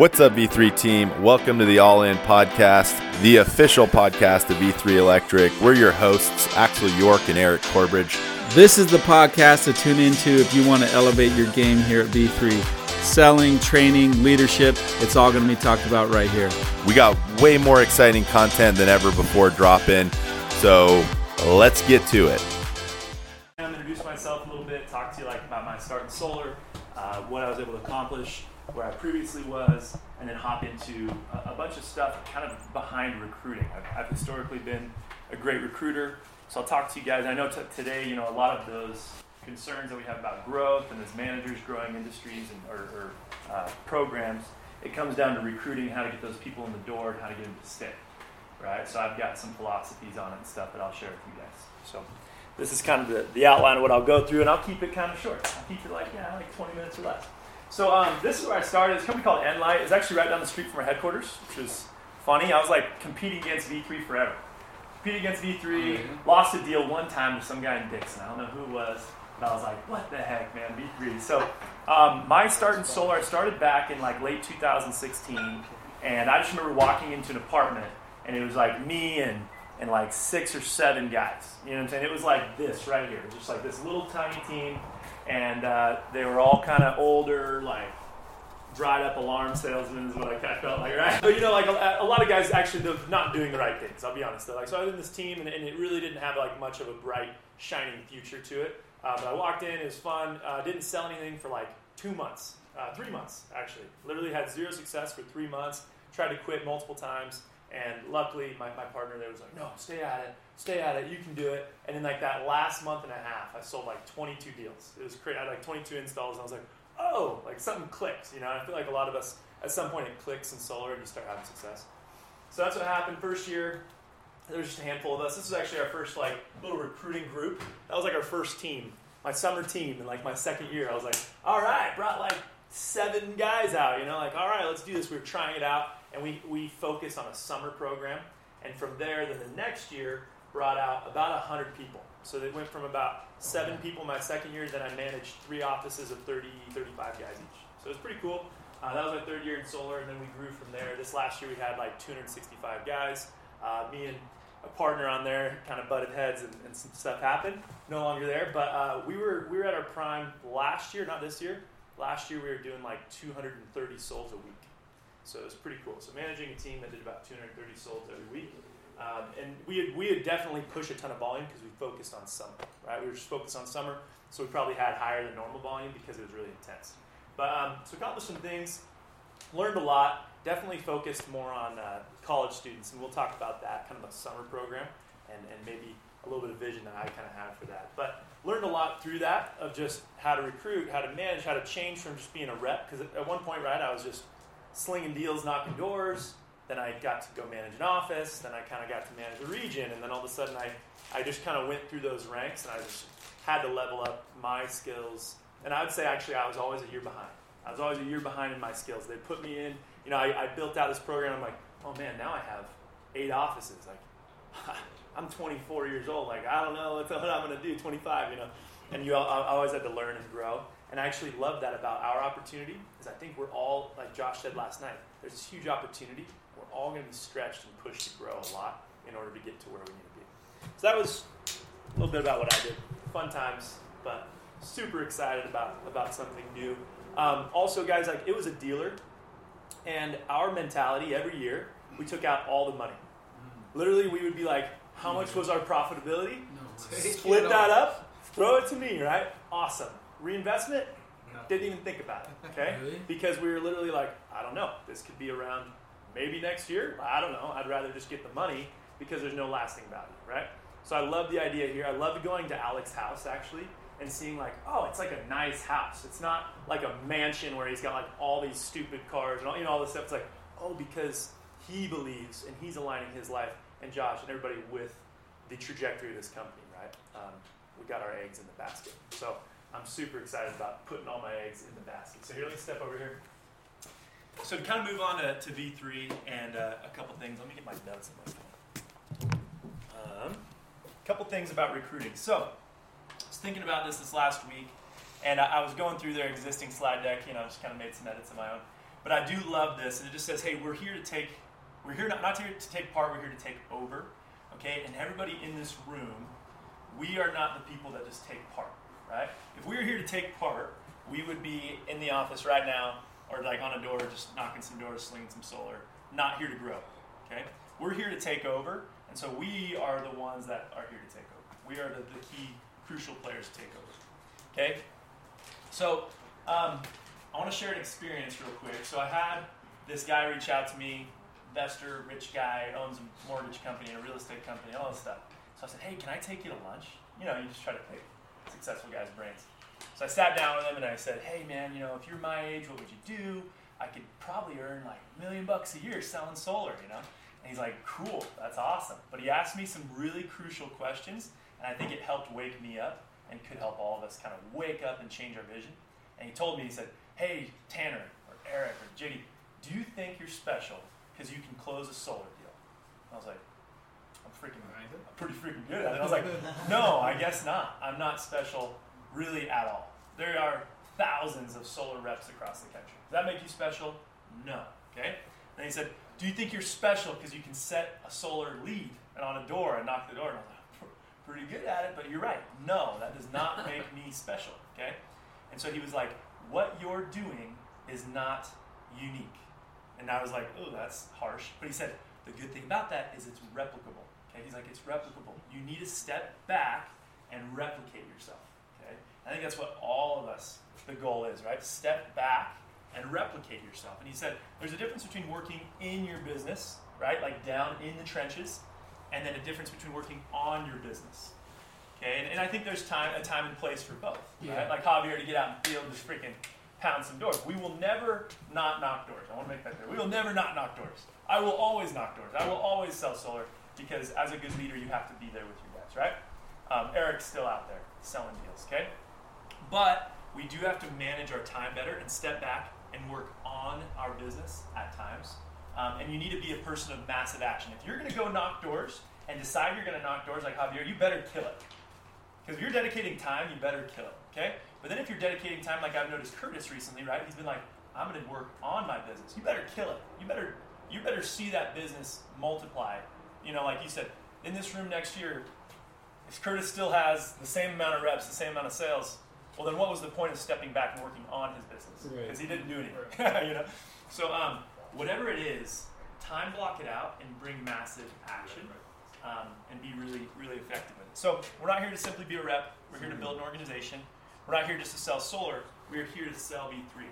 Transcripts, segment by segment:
What's up, V3 team? Welcome to the All In Podcast, the official podcast of V3 Electric. We're your hosts, Axel York and Eric Corbridge. This is the podcast to tune into if you want to elevate your game here at V3. Selling, training, leadership, it's all going to be talked about right here. We got way more exciting content than ever before dropping, so let's get to it. I'm going to introduce myself a little bit, talk to you like about my start in solar, uh, what I was able to accomplish, where I previously was, and then hop into a, a bunch of stuff kind of behind recruiting. I've, I've, historically been a great recruiter, so I'll talk to you guys. I know t- today, you know, a lot of those concerns that we have about growth and as managers growing industries and, or, or uh, programs, it comes down to recruiting, how to get those people in the door, and how to get them to stay. Right? So I've got some philosophies on it and stuff that I'll share with you guys. So this is kind of the, the outline of what I'll go through, and I'll keep it kind of short. I'll keep it like, yeah, like 20 minutes or less. So um, this is where I started. It's a company called Enlight. It's actually right down the street from our headquarters, which is funny. I was like competing against V3 forever. Competing against V3, mm-hmm. lost a deal one time to some guy in Dixon. I don't know who it was. but I was like, what the heck, man, V3. So um, my start in solar, I started back in like late 2016. And I just remember walking into an apartment, and it was like me and and like six or seven guys. You know what I'm saying? It was like this right here, just like this little tiny team and uh, they were all kind of older, like dried up alarm salesmen is what I kind of felt like, right? But you know, like a, a lot of guys actually they're not doing the right things. I'll be honest. Though. Like so, I was in this team, and, and, it really didn't have like much of a bright, shining future to it. Uh, but I walked in, it was fun. Uh, didn't sell anything for like two months, uh, three months actually. Literally had zero success for three months. Tried to quit multiple times. And luckily, my, my partner there was like, no, stay at it, stay at it, you can do it. And in like that last month and a half, I sold like 22 deals. It was crazy. I had like 22 installs, and I was like, oh, like something clicked. You know, I feel like a lot of us, at some point, it clicks in solar and you start having success. So that's what happened. First year, there was just a handful of us. This was actually our first like little recruiting group. That was like our first team, my summer team. And like my second year, I was like, all right, brought like seven guys out. You know, like all right, let's do this. We were trying it out and we, we focused on a summer program. And from there, then the next year, brought out about 100 people. So they went from about seven people my second year, then I managed three offices of 30, 35 guys each. So it was pretty cool. Uh, that was my third year in solar, and then we grew from there. This last year, we had like 265 guys. Uh, me and a partner on there kind of butted heads, and, and some stuff happened. No longer there, but uh, we were we were at our prime last year, not this year. Last year, we were doing like 230 solds a week. So it was pretty cool. So managing a team that did about 230 solds every week. Um, and we had, we had definitely pushed a ton of volume because we focused on summer, right? We were just focused on summer, so we probably had higher than normal volume because it was really intense. But um, so accomplished some things, learned a lot. Definitely focused more on uh, college students, and we'll talk about that kind of a summer program and, and maybe a little bit of vision that I kind of have for that. But learned a lot through that of just how to recruit, how to manage, how to change from just being a rep. Because at one point, right, I was just slinging deals, knocking doors. Then I got to go manage an office. Then I kind of got to manage a region. And then all of a sudden, I, I just kind of went through those ranks and I just had to level up my skills. And I would say, actually, I was always a year behind. I was always a year behind in my skills. They put me in, you know, I, I built out this program. I'm like, oh man, now I have eight offices. Like, I'm 24 years old. Like, I don't know what I'm going to do, 25, you know. And you I always had to learn and grow. And I actually love that about our opportunity, is I think we're all, like Josh said last night, there's this huge opportunity. We're all going to be stretched and pushed to grow a lot in order to get to where we need to be. So that was a little bit about what I did. Fun times, but super excited about, about something new. Um, also, guys, like it was a dealer, and our mentality every year, we took out all the money. Literally, we would be like, how much was our profitability? No, Split that up, throw it to me, right? Awesome. Reinvestment, no. didn't even think about it. Okay, really? because we were literally like, I don't know, this could be around maybe next year. I don't know. I'd rather just get the money because there's no lasting value, right? So I love the idea here. I love going to Alex's house actually and seeing like, oh, it's like a nice house. It's not like a mansion where he's got like all these stupid cars and all you know all this stuff. It's like, oh, because he believes and he's aligning his life and Josh and everybody with the trajectory of this company, right? Um, we got our eggs in the basket. So I'm super excited about putting all my eggs in the basket. So here, let me step over here. So to kind of move on to, to V3 and uh, a couple things. Let me get my notes in my phone. Um, a couple things about recruiting. So I was thinking about this this last week, and I, I was going through their existing slide deck. You know, just kind of made some edits of my own. But I do love this, and it just says, hey, we're here to take, we're here not, not to, to take part, we're here to take over. Okay? And everybody in this room, we are not the people that just take part, right? If we were here to take part, we would be in the office right now, or like on a door, just knocking some doors, slinging some solar, not here to grow. Okay? We're here to take over, and so we are the ones that are here to take over. We are the, the key, crucial players to take over. Okay? So, um, I want to share an experience real quick. So, I had this guy reach out to me, investor, rich guy, owns a mortgage company, a real estate company, all this stuff. So, I said, Hey, can I take you to lunch? You know, you just try to pick successful guys' brains. So, I sat down with him and I said, Hey, man, you know, if you're my age, what would you do? I could probably earn like a million bucks a year selling solar, you know? And he's like, cool, that's awesome. But he asked me some really crucial questions, and I think it helped wake me up and could help all of us kind of wake up and change our vision. And he told me, he said, hey, Tanner or Eric or Jiggy, do you think you're special because you can close a solar deal? And I was like, freaking, I'm pretty freaking good at it. I was like, no, I guess not. I'm not special really at all. There are thousands of solar reps across the country. Does that make you special? No. Okay? And he said, Do you think you're special because you can set a solar lead and on a door and knock the door? And I was like, Pretty good at it, but you're right. No, that does not make me special. Okay? And so he was like, What you're doing is not unique. And I was like, Oh, that's harsh. But he said, The good thing about that is it's replicable. Okay? He's like, It's replicable. You need to step back and replicate yourself. Okay? I think that's what all of us, the goal is, right? Step back and replicate yourself. And he said there's a difference between working in your business, right, like down in the trenches, and then a difference between working on your business. Okay, and, and I think there's time a time and place for both, right? Like Javier to get out in the field and just freaking pound some doors. We will never not knock doors. I want to make that clear. We will never not knock doors. I will always knock doors. I will always sell solar because as a good leader, you have to be there with your guys, right? Um, Eric's still out there selling deals, okay? But we do have to manage our time better and step back and work on our business at times. Um, and you need to be a person of massive action. If you're going to go knock doors and decide you're going to knock doors like Javier, you better kill it. Because if you're dedicating time, you better kill it. Okay? But then if you're dedicating time, like I've noticed Curtis recently, right? He's been like, I'm going to work on my business. You better kill it. You better you better see that business multiply. You know, like you said, in this room next year, if Curtis still has the same amount of reps, the same amount of sales, well, then what was the point of stepping back and working on his business? Because right. he didn't do anything. you know. So um, whatever it is, time block it out and bring massive action, um, and be really really effective with it. So we're not here to simply be a rep. We're here to build an organization. We're not here just to sell solar. We're here to sell V3.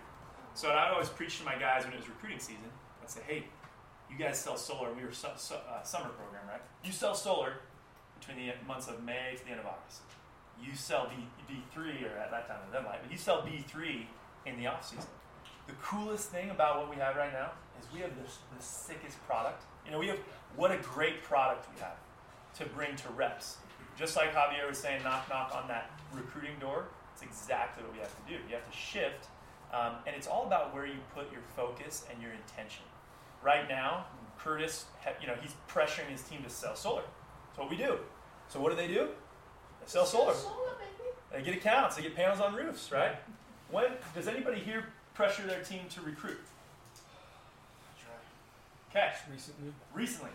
So I always preach to my guys when it was recruiting season. I'd say, hey, you guys sell solar. We were su- su- uh, summer program, right? You sell solar between the months of May to the end of August. You sell B, V3, or at that time of light, but you sell V3 in the off season. The coolest thing about what we have right now is we have this, the sickest product. You know, we have what a great product we have to bring to reps. Just like Javier was saying, knock knock on that recruiting door. It's exactly what we have to do. You have to shift, um, and it's all about where you put your focus and your intention right now, Curtis, you know, he's pressuring his team to sell solar. That's what we do. So what do they do? They sell solar. They get accounts. They get panels on roofs, right? When does anybody here pressure their team to recruit? Okay. Recently. Recently.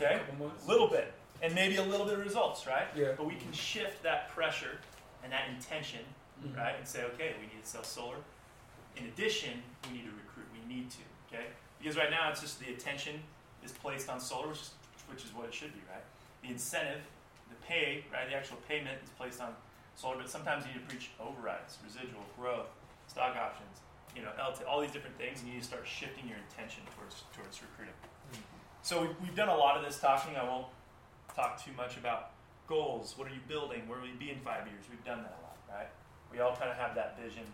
okay. A little bit, and maybe a little bit of results, right? Yeah. But we can shift that pressure and that intention, mm-hmm. right, and say, okay, we need to sell solar. In addition, we need to recruit. We need to. Okay. Because right now it's just the attention is placed on solar, which is, which is what it should be, right? The incentive, the pay, right? The actual payment is placed on solar, but sometimes you need to preach overrides, residual, growth, stock options, you know, LT, all these different things, and you need to start shifting your intention towards towards recruiting. Mm-hmm. So we've, we've done a lot of this talking. I won't talk too much about goals. What are you building? Where will you be in five years? We've done that a lot, right? We all kind of have that vision.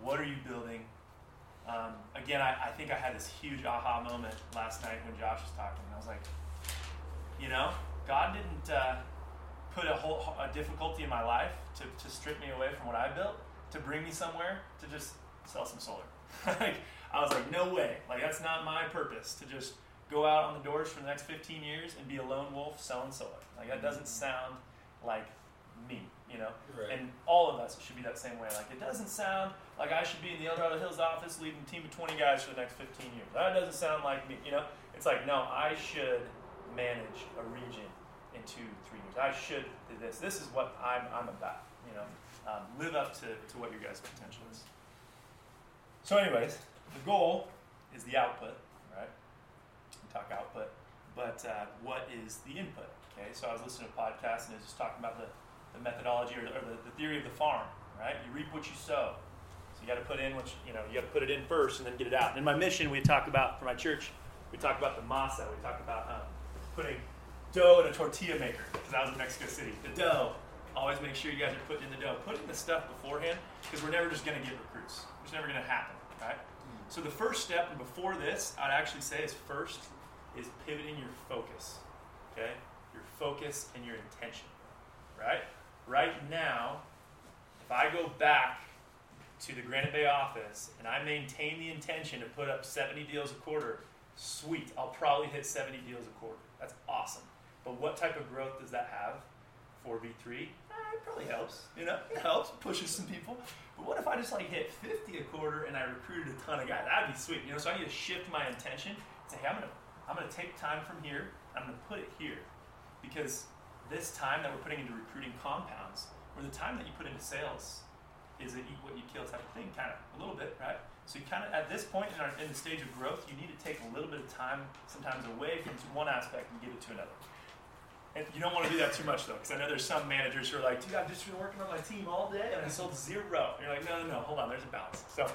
What are you building? Um, again, I, I, think I had this huge aha moment last night when Josh was talking. I was like, you know, God didn't uh, put a whole a difficulty in my life to, to strip me away from what I built, to bring me somewhere to just sell some solar. like, I was like, no way. Like, that's not my purpose to just go out on the doors for the next 15 years and be a lone wolf selling solar. Like, that doesn't sound like me. you know. Right. And all of us should be that same way. Like it doesn't sound like I should be in the El Dorado Hills office leading a team of 20 guys for the next 15 years. That doesn't sound like me, you know. It's like no, I should manage a region in two, three years. I should do this. This is what I'm, I'm about, you know. Um, live up to, to what your guys' potential is. So, anyways, the goal is the output, right? We talk output, but uh, what is the input? Okay, so I was listening to a podcast and it was just talking about the, the methodology or, or the, the theory of the farm, right? You reap what you sow. You got to put in what you, you know. You got to put it in first and then get it out. And in my mission, we talk about for my church, we talk about the masa. We talk about um, putting dough in a tortilla maker because I was in Mexico City. The dough. Always make sure you guys are putting in the dough. Putting the stuff beforehand because we're never just going to get recruits. It's never going to happen, right? So the first step, and before this, I'd actually say is first is pivoting your focus. Okay, your focus and your intention. Right. Right now, if I go back to the Granite Bay office and I maintain the intention to put up 70 deals a quarter, sweet. I'll probably hit 70 deals a quarter. That's awesome. But what type of growth does that have for V3? Eh, it probably helps. You know, it helps, pushes some people. But what if I just like hit 50 a quarter and I recruited a ton of guys? That'd be sweet. You know, so I need to shift my intention. and Say, hey, I'm gonna, I'm gonna take time from here. I'm gonna put it here, because this time that we're putting into recruiting compounds, or the time that you put into sales, is a eat what you kill type of thing, kind of a little bit, right? So you kind of at this point in, our, in the stage of growth, you need to take a little bit of time, sometimes away from one aspect and give it to another. And you don't want to do that too much though, because I know there's some managers who are like, dude, I've just been working on my team all day and I sold zero. And you're like, no, no, no, hold on, there's a balance. So,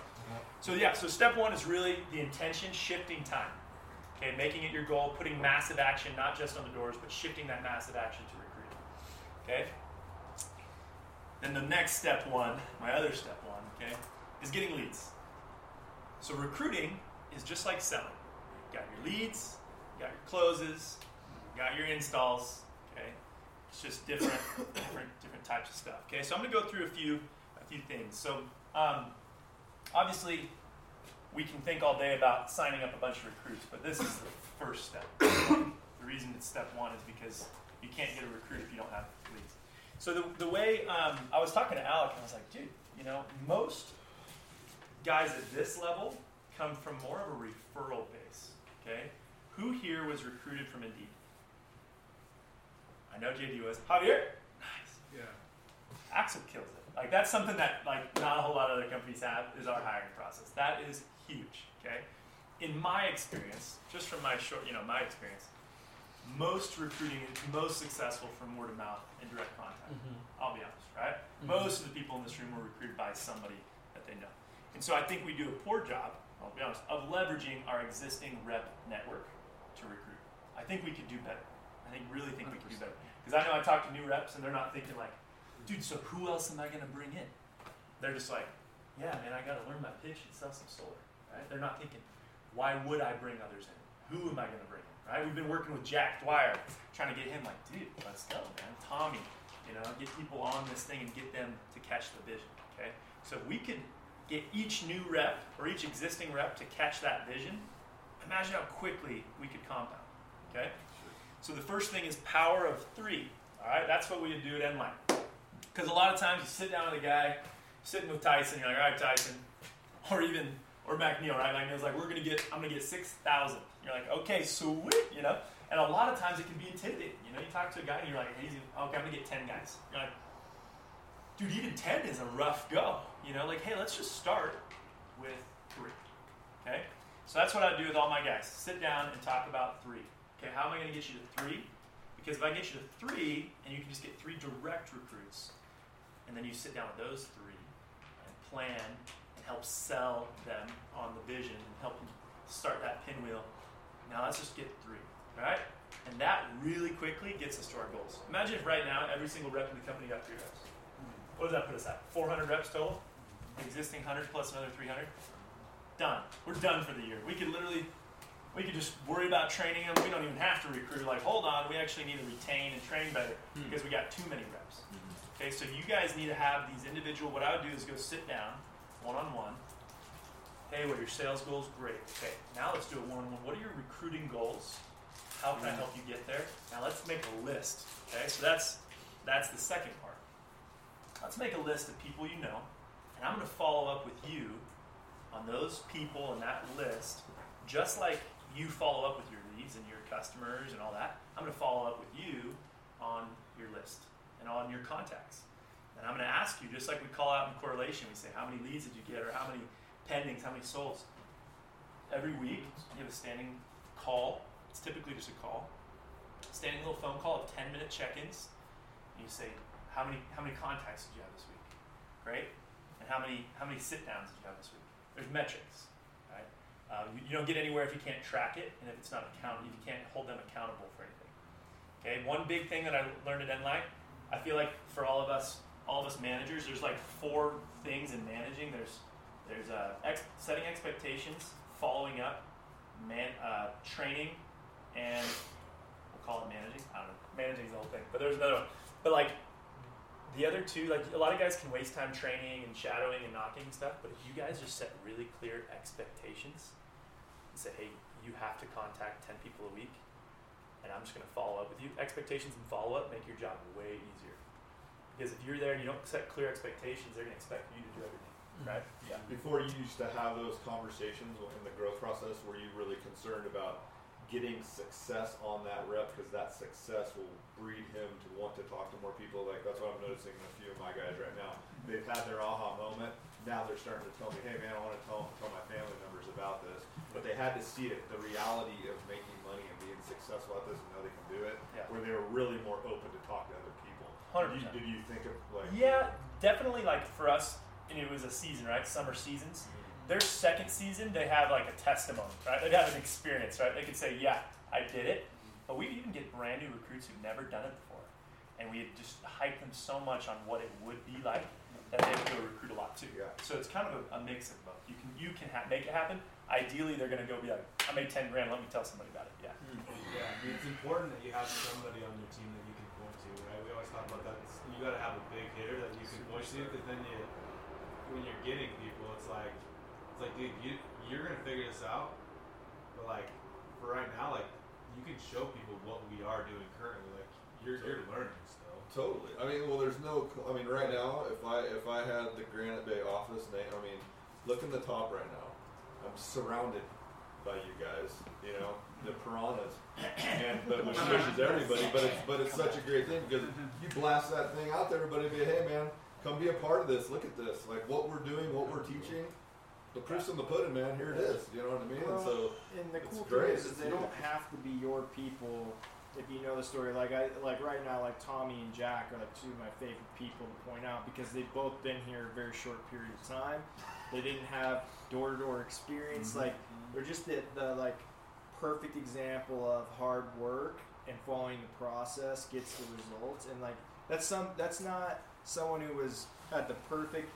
so yeah, so step one is really the intention, shifting time. Okay, making it your goal, putting massive action not just on the doors, but shifting that massive action to recruiting. Okay. Then the next step one, my other step one, okay, is getting leads. So recruiting is just like selling. You got your leads, you got your closes, you got your installs. Okay, it's just different, different, different types of stuff. Okay, so I'm going to go through a few, a few things. So um, obviously, we can think all day about signing up a bunch of recruits, but this is the first step. the reason it's step one is because you can't get a recruit if you don't have leads. So the, the way um, I was talking to Alec, I was like, dude, you know, most guys at this level come from more of a referral base. Okay, who here was recruited from Indeed? I know JD was. Javier, nice. Yeah. Axel kills it. Like that's something that like not a whole lot of other companies have is our hiring process. That is huge. Okay, in my experience, just from my short, you know, my experience, most recruiting is most successful from word of mouth and direct contact. Mm-hmm. I'll be honest, right? Mm-hmm. Most of the people in this room were recruited by somebody that they know, and so I think we do a poor job. I'll be honest of leveraging our existing rep network to recruit. I think we could do better. I think really think we could do better because I know I talk to new reps and they're not thinking like, dude, so who else am I going to bring in? They're just like, yeah, man, I got to learn my pitch and sell some solar. Right? They're not thinking, why would I bring others in? Who am I going to bring in? Right? We've been working with Jack Dwyer, trying to get him like, dude, let's go, man. Tommy, you know, get people on this thing and get them to catch the vision. Okay, so if we could get each new rep or each existing rep to catch that vision, imagine how quickly we could compound. Okay, so the first thing is power of three. All right, that's what we would do at Enlight. Because a lot of times you sit down with a guy, sitting with Tyson, you're like, all right, Tyson, or even or McNeil, right? McNeil's like, we're gonna get, I'm gonna get six thousand. You're like, okay, sweet, you know. And a lot of times it can be intimidating. You know, you talk to a guy and you're like, hey, okay, I'm gonna get ten guys. You're like, dude, even ten is a rough go. You know, like, hey, let's just start with three. Okay, so that's what I do with all my guys. Sit down and talk about three. Okay, how am I gonna get you to three? Because if I get you to three, and you can just get three direct recruits, and then you sit down with those three and plan help sell them on the vision and help them start that pinwheel. Now let's just get three, all right? And that really quickly gets us to our goals. Imagine if right now every single rep in the company got three reps. Hmm. What does that put us at? 400 reps total? The existing 100 plus another 300? Done. We're done for the year. We could literally we could just worry about training them. We don't even have to recruit. Like, hold on, we actually need to retain and train better hmm. because we got too many reps. Hmm. Okay, so you guys need to have these individual. What I would do is go sit down, one on one. Hey, what are your sales goals? Great. Okay, now let's do a one on one. What are your recruiting goals? How can I help you get there? Now let's make a list. Okay, so that's that's the second part. let's make a list of people you know, and I'm going to follow up with you on those people in that list, just like you follow up with your leads and your customers and all that. I'm going to follow up with you on your list and on your contacts. And I'm going to ask you, just like we call out in correlation, we say, how many leads did you get, or how many pendings, how many solds? Every week, you have a standing call. It's typically just a call. Standing little phone call of 10 minute check ins. And you say, how many, how many contacts did you have this week? Great. And how many, how many sit downs did you have this week? There's metrics, right? Um, you, you, don't get anywhere if you can't track it, and if it's not accountable, if you can't hold them accountable for anything. Okay. One big thing that I learned at Enlight, I feel like for all of us, all of us managers, there's like four things in managing. There's there's uh, ex- setting expectations, following up, man, uh, training, and we'll call it managing. I don't know. Managing is the whole thing, but there's another one. But like the other two, like a lot of guys can waste time training and shadowing and knocking and stuff, but if you guys just set really clear expectations and say, hey, you have to contact 10 people a week, and I'm just going to follow up with you, expectations and follow up make your job way easier. Because if you're there and you don't set clear expectations, they're going to expect you to do everything. Mm-hmm. Right? Yeah. Before you used to have those conversations in the growth process, were you really concerned about getting success on that rep because that success will breed him to want to talk to more people. Like that's what I'm noticing in a few of my guys right now. They've had their aha moment. Now they're starting to tell me, "Hey man, I want to tell tell my family members about this." But they had to see it, the reality of making money and being successful at this, and know they can do it. Yeah. Where they were really more open to talk to other people. Hundred percent. Did you think of like? Yeah, definitely. Like for us, and it was a season, right? Summer seasons. Mm-hmm their second season, they have like a testimony, right? They have an experience, right? They could say, yeah, I did it. But we even get brand new recruits who've never done it before. And we just hype them so much on what it would be like that they go recruit a lot too. Yeah. So it's kind of a, a mix of both. You can you can ha- make it happen. Ideally, they're going to go be like, I made 10 grand, let me tell somebody about it. Yeah. Mm-hmm. Yeah, I mean, it's important that you have somebody on your team that you can point to, right? We always talk about that. You got to have a big hitter that you can point to because then you, when you're getting people, it's like, it's like, dude, you you're gonna figure this out, but like for right now, like you can show people what we are doing currently. Like you're totally. you're learning still. Totally. I mean, well, there's no. I mean, right now, if I if I had the Granite Bay office name, I mean, look in the top right now. I'm surrounded by you guys. You know, the piranhas, and but which pushes everybody. But it's but it's such a great thing because you blast that thing out to everybody. Be hey man, come be a part of this. Look at this. Like what we're doing, what we're teaching the proof's in the pudding, man. Here it is. You know what I mean? Well, and so and the cool thing is, is they don't have to be your people if you know the story. Like I like right now, like Tommy and Jack are like two of my favorite people to point out because they've both been here a very short period of time. They didn't have door to door experience. Mm-hmm. Like they're just the, the like perfect example of hard work and following the process gets the results. And like that's some that's not someone who was at the perfect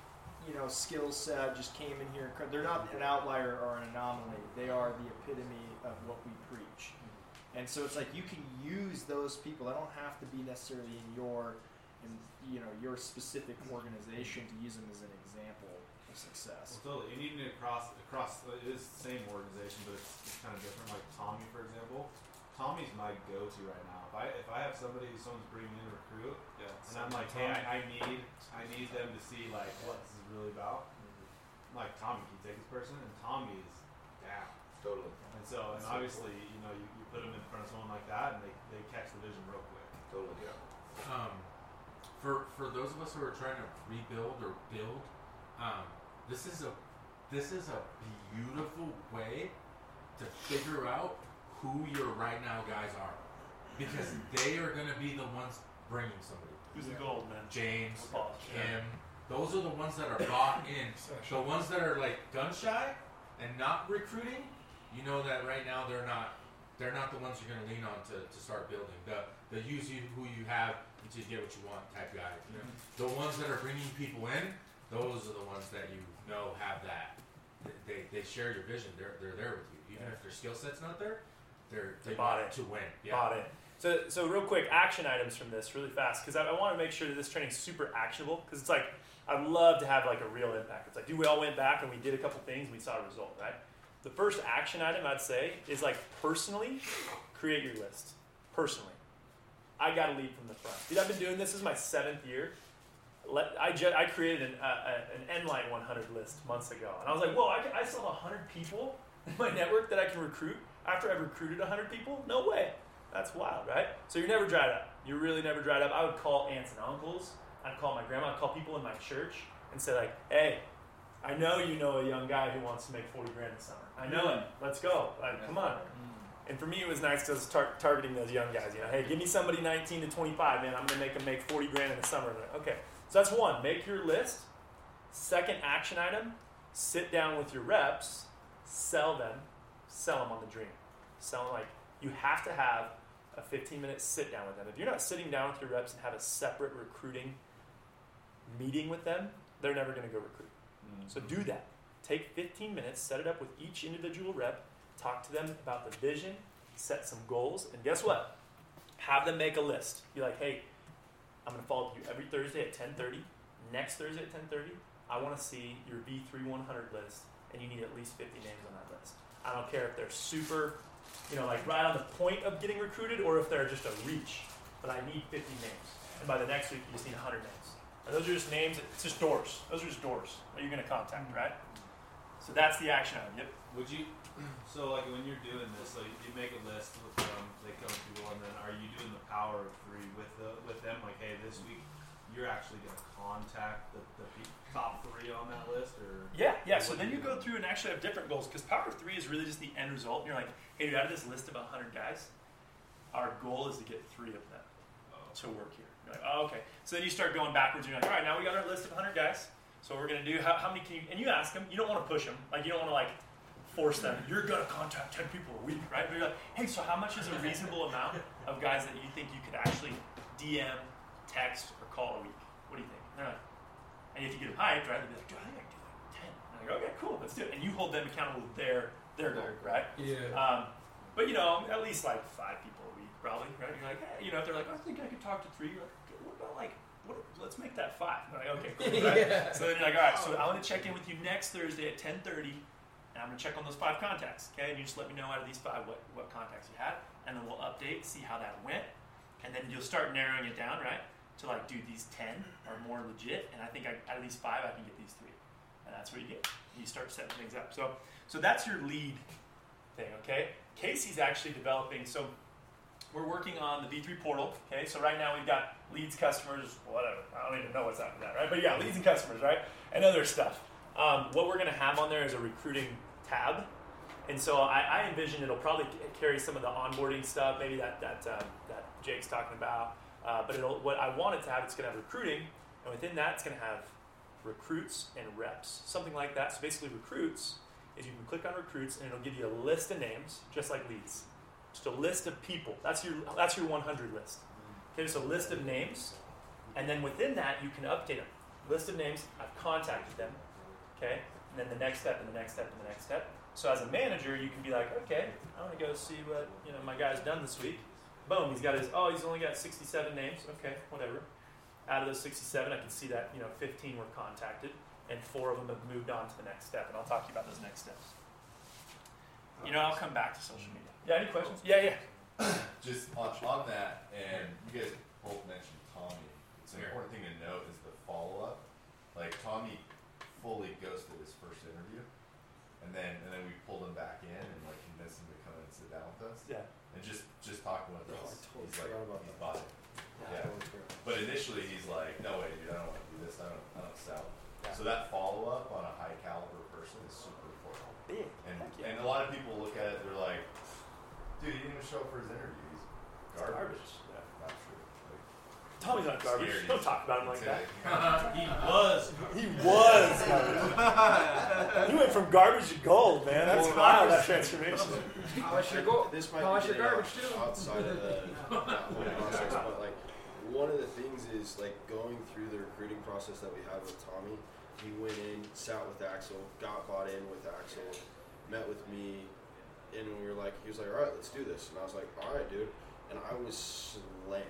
you know skill set just came in here. They're not an outlier or an anomaly. They are the epitome of what we preach. Mm-hmm. And so it's like you can use those people. They don't have to be necessarily in your, in you know, your specific organization to use them as an example of success. Well, totally. You need it across across. It is the same organization, but it's, it's kind of different. Like Tommy, for example, Tommy's my go-to right now. If I if I have somebody someone's bringing in a recruit, yeah, and I'm like, hey, I, I, need I need them to see like what this is really about. Mm-hmm. Like Tommy, can you take this person? And Tommy is down. Totally. And so, and obviously, you know, you, you put them in front of someone like that, and they, they catch the vision real quick. Totally. Yeah. Um, for for those of us who are trying to rebuild or build, um, this is a this is a beautiful way to figure out who your right now guys are, because they are going to be the ones bringing somebody. Who's the gold man? James, Kim. Those are the ones that are bought in. The ones that are like gun shy and not recruiting. You know that right now they're not. They're not the ones you're going to lean on to, to start building. The the use you who you have until you get what you want type guy. Mm-hmm. The ones that are bringing people in, those are the ones that you know have that. They, they share your vision. They're, they're there with you. Even yeah. if their skill set's not there, they're they bought it to win. Yeah. Bought it. So, so real quick, action items from this, really fast, because I, I want to make sure that this training is super actionable. Because it's like I'd love to have like a real impact. It's like, dude, we all went back and we did a couple things, we saw a result, right? The first action item I'd say is like personally create your list. Personally, I got to lead from the front. Dude, I've been doing this. this is my seventh year. Let, I, ju- I created an, uh, uh an Enlight 100 list months ago, and I was like, whoa, I, can, I still have 100 people in my network that I can recruit after I've recruited 100 people? No way. That's wild, right? So you're never dried up. You're really never dried up. I would call aunts and uncles. I'd call my grandma. I'd call people in my church and say like, hey, I know you know a young guy who wants to make 40 grand this summer. I know him. Mm. Let's go. Like, come on. Mm. And for me, it was nice because tar- targeting those young guys. You know, hey, give me somebody 19 to 25, man. I'm gonna make them make 40 grand in the summer. Like, okay, so that's one. Make your list. Second action item: sit down with your reps, sell them, sell them on the dream. Sell them like you have to have a 15 minute sit down with them. If you're not sitting down with your reps and have a separate recruiting meeting with them, they're never gonna go recruit. So do mm-hmm. that. Take 15 minutes, set it up with each individual rep, talk to them about the vision, set some goals, and guess what? Have them make a list. Be like, hey, I'm gonna follow up with you every Thursday at 10:30. Next Thursday at 10:30, I want to see your V3 100 list, and you need at least 50 names on that list. I don't care if they're super, you know, like right on the point of getting recruited, or if they're just a reach. But I need 50 names, and by the next week, you just need 100 names. And those are just names. It's just doors. Those are just doors that you're gonna contact, mm. right? So that's the action item. Yep. Would you? So like when you're doing this, like you make a list with them, they come to you, and then are you doing the power of three with the with them? Like, hey, this week you're actually gonna contact the, the top three on that list, or Yeah, yeah. So then you go through and actually have different goals because Power of Three is really just the end result. And you're like, hey, dude, out of this list of 100 guys, our goal is to get three of them oh. to work here. You're like, oh, okay. So then you start going backwards. You're like, all right, now we got our list of 100 guys. So we're gonna do? How, how many can you? And you ask them. You don't want to push them. Like you don't want to like force them. You're gonna contact 10 people a week, right? But you're like, hey, so how much is a reasonable amount of guys that you think you could actually DM, text, or call a week? What do you think? And they're like, and if you get them hyped, right? They'll be like, dude, I think I can do like 10. And I go, okay, cool, let's do it. And you hold them accountable to their, their goal, right? Yeah. Um, but you know, at least like five people a week, probably, right? You're like, hey, you know, if they're like, I think I could talk to three, you're like, okay, what about like, what, let's make that five. They're like, okay, cool, right? So then you're like, all right, so I want to check in with you next Thursday at 10:30, and I'm gonna check on those five contacts, okay? And you just let me know out of these five what, what contacts you had, and then we'll update, see how that went, and then you'll start narrowing it down, right? To like, dude, these 10 are more legit, and I think I, out of these five, I can get these three, and that's what you get. You start setting things up. So, so that's your lead thing, okay? Casey's actually developing. So we're working on the V3 portal, okay? So right now we've got leads, customers, whatever. I don't even know what's after that, right? But yeah, leads and customers, right? And other stuff. Um, what we're gonna have on there is a recruiting tab. And so I, I envision it'll probably carry some of the onboarding stuff, maybe that that uh, that Jake's talking about. Uh, but it'll what I want it to have, it's gonna have recruiting, and within that, it's gonna have recruits and reps, something like that. So basically, recruits is you can click on recruits and it'll give you a list of names, just like leads. Just a list of people. That's your that's your 100 list. Okay, so list of names, and then within that you can update them. List of names. I've contacted them. Okay, and then the next step and the next step and the next step. So as a manager, you can be like, okay, I want to go see what you know my guy's done this week. Boom, he's got his. Oh, he's only got 67 names. Okay, whatever. Out of those 67, I can see that you know 15 were contacted, and four of them have moved on to the next step. And I'll talk to you about those next steps. You know, I'll come back to social media. Yeah, any questions? Yeah, yeah. Just on, on that, and you guys both mentioned Tommy. It's an important thing to note is the follow up. Like Tommy fully ghosted his first interview, and then and then we pulled him back in and like convinced him to come and sit down with us. Yeah. And just just talking with Oh, I us, totally he's like about he's that. bought it. Yeah. But initially he's like, no way, dude, I don't want to do this. I don't I don't sell. Yeah. So that follow up on a high caliber person is super important. Big. And Heck yeah. and a lot of people look at it, they're like, dude, he didn't even show up for his interview. He's garbage. Garbage. Yeah. Not true. Like, Tommy's not garbage. Scary. Don't talk about him like that. he was. He was garbage. he went from garbage to gold, man. That's wild, that transformation. Polish your gold. This might Polish be your getting garbage out- too. outside of the that process, but like one of the things is like going through the recruiting process that we had with Tommy. He went in, sat with Axel, got bought in with Axel, met with me, and we were like, he was like, all right, let's do this, and I was like, all right, dude, and I was slammed.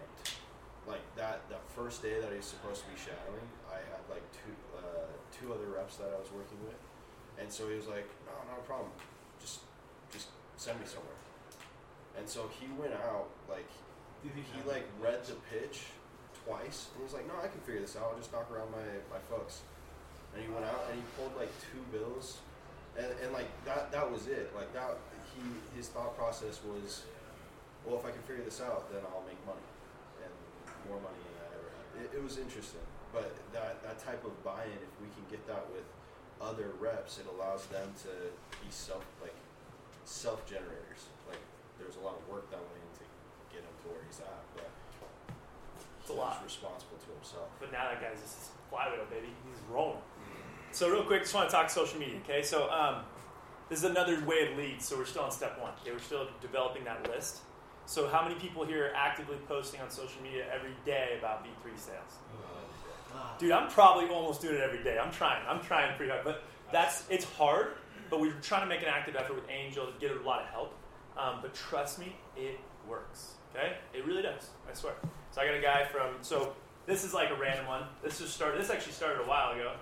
Like that, that first day that he was supposed to be shadowing, I had like two, uh, two other reps that I was working with, and so he was like, no, not a problem, just, just send me somewhere. And so he went out like he, he like read the pitch twice, and he's like, "No, I can figure this out. I'll just knock around my my folks." And he went out and he pulled like two bills, and, and like that that was it. Like that he his thought process was, well, if I can figure this out, then I'll make money, more money than I ever had. It, it was interesting, but that that type of buy-in, if we can get that with other reps, it allows them to be self like self generators. Like there's a lot of work that went into get him to where he's at, but It's a lot. was responsible to himself. But now that guy's just flywheel, baby. He's rolling. So real quick, just want to talk social media. Okay, so um, this is another way of leads. So we're still on step one. Okay, we're still developing that list. So how many people here are actively posting on social media every day about V3 sales? Dude, I'm probably almost doing it every day. I'm trying. I'm trying pretty hard, but that's it's hard. But we're trying to make an active effort with Angel to get a lot of help. Um, but trust me, it works. Okay, it really does. I swear. So I got a guy from. So this is like a random one. This just started. This actually started a while ago,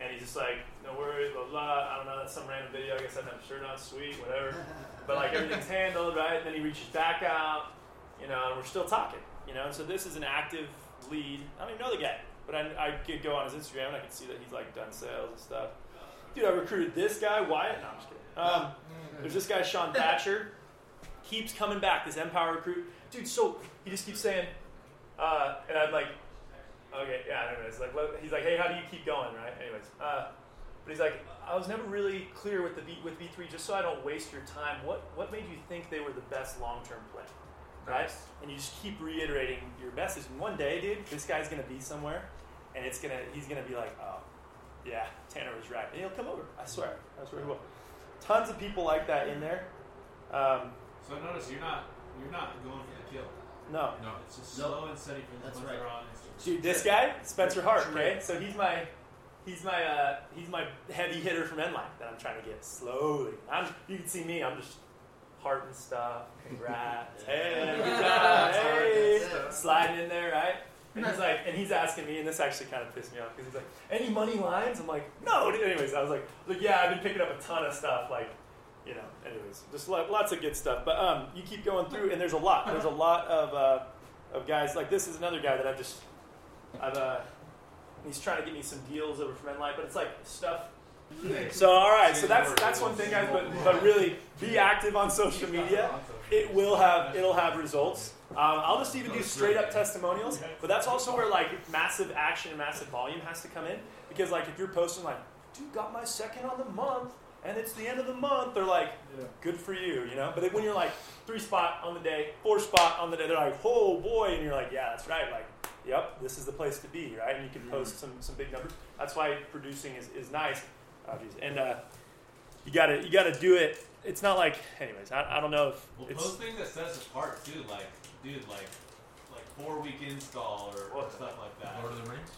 and he's just like, no worries, blah blah. I don't know. That's some random video. I guess I didn't have a. Sweet, whatever. But like everything's handled right. And then he reaches back out, you know, and we're still talking, you know. So this is an active lead. I don't even know the guy, but I, I could go on his Instagram and I can see that he's like done sales and stuff. Dude, I recruited this guy, Wyatt. No, I'm just kidding. Um, there's this guy, Sean Thatcher. Keeps coming back, this Empower recruit. Dude, so he just keeps saying, uh, and I'm like, okay, yeah, I anyways. Like, let- he's like, hey, how do you keep going, right? Anyways. Uh, but he's like, I was never really clear with the V, with V3, just so I don't waste your time. What what made you think they were the best long term play, right? And you just keep reiterating your message. And one day, dude, this guy's gonna be somewhere, and it's gonna he's gonna be like, oh, yeah, Tanner was right, and he'll come over. I swear, I swear he will. Tons of people like that in there. Um, So notice you're not you're not going for the kill. no, No. It's just No. slow and steady for the That's right. on Dude, this guy, Spencer Hart, right? So he's my he's my uh, he's my heavy hitter from Enlight that I'm trying to get slowly. I'm you can see me, I'm just heart and stuff, congrats, hey, good job, hey, sliding in there, right? And he's like, and he's asking me, and this actually kind of pissed me off because he's like, any money lines? I'm like, no. Anyways, I was like, like yeah, I've been picking up a ton of stuff, like, you know. Anyways, just lo- lots of good stuff. But um, you keep going through, and there's a lot. There's a lot of uh, of guys like this is another guy that I've just I've uh, he's trying to get me some deals over from Enlight, but it's like stuff. So all right, so that's that's one thing, guys. But but really, be active on social media. It will have it'll have results. Um, I'll just even do straight up testimonials, but that's also where like massive action and massive volume has to come in because like if you're posting like, dude, got my second on the month. And it's the end of the month. They're like, good for you, you know. But when you're like three spot on the day, four spot on the day, they're like, oh boy, and you're like, yeah, that's right. Like, yep, this is the place to be, right? And you can post some, some big numbers. That's why producing is, is nice. Oh, geez. And uh, you gotta you gotta do it. It's not like, anyways. I, I don't know if Well, it's posting that sets apart too, like dude, like like four week install or, or stuff like that. Lord of the Rings.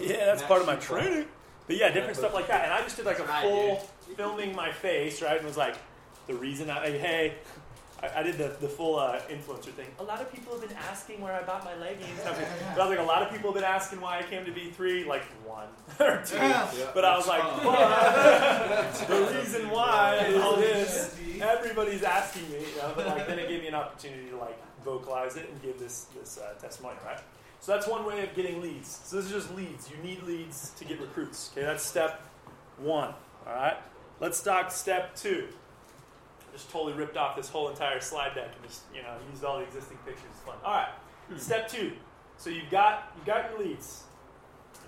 yeah, that's part of my Max Sheep training. But yeah, different stuff like that. And I just did like a Right, full filming my face, right? And was like, the reason I like, hey. I, I did the, the full uh, influencer thing. A lot of people have been asking where I bought my leggings. But I was like, a lot of people have been asking why I came to V3, like one or two. But I was like, but the reason why is this. Everybody's asking me, you know, but like then it gave me an opportunity to like vocalize it and give this this uh, testimony, right? So that's one way of getting leads. So this is just leads. You need leads to get recruits. Okay, that's step one. All right. Let's talk step two. Just totally ripped off this whole entire slide deck and just you know used all the existing pictures. It's fun. All right. Hmm. Step two. So you've got you've got your leads.